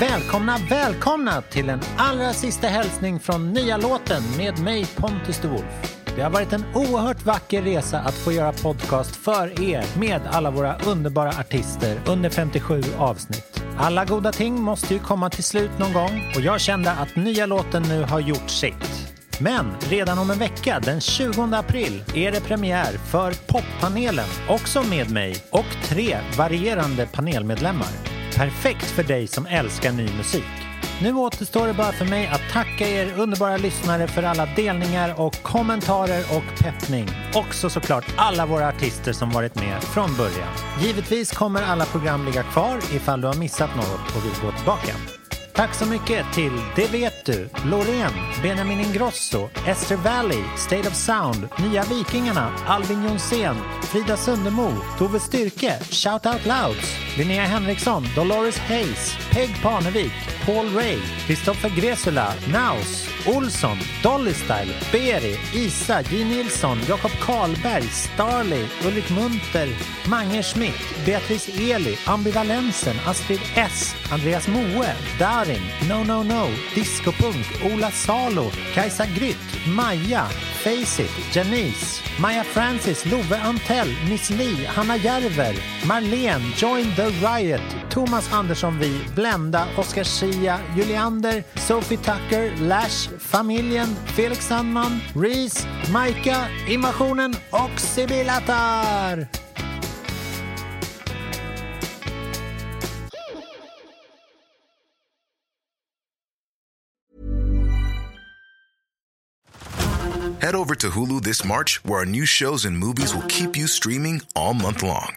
Välkomna, välkomna till en allra sista hälsning från nya låten med mig Pontus de Wolf. Det har varit en oerhört vacker resa att få göra podcast för er med alla våra underbara artister under 57 avsnitt. Alla goda ting måste ju komma till slut någon gång och jag kände att nya låten nu har gjort sitt. Men redan om en vecka, den 20 april, är det premiär för poppanelen, också med mig och tre varierande panelmedlemmar. Perfekt för dig som älskar ny musik. Nu återstår det bara för mig att tacka er underbara lyssnare för alla delningar och kommentarer och peppning. Också såklart alla våra artister som varit med från början. Givetvis kommer alla program ligga kvar ifall du har missat något och vill gå tillbaka. Tack så mycket till Det vet du, Loreen, Benjamin Ingrosso, Esther Valley, State of Sound, Nya Vikingarna, Albin Jonsén, Frida Sundemo, Tove Styrke, Shout Out Louds, Linnea Henriksson, Dolores Hayes, Peg Parnevik, Paul Ray, Kristoffer Gresula, Naus, Olsson, Dolly Style, Beri, Isa, J. Nilsson, Jakob Karlberg, Starley, Ulrik Munter, Mange Schmidt, Beatrice Eli, Ambivalensen, Astrid S, Andreas Moe, Darin, No No No, Discopunk, Ola Salo, Kajsa Grytt, Maja, Faceit, Janice, Maja Francis, Love Antell, Miss Li, Hanna Järver, Marlene, Join the Riot, Thomas Andersson Vi, Blenda, Oscar Schia, Juliander, Sophie Tucker, Lash, Familjen, Felix Sandman, Reese, Maika, Invasionen och Sibyllatar! Head over to Hulu this March, where our new shows and movies will keep you streaming all month long.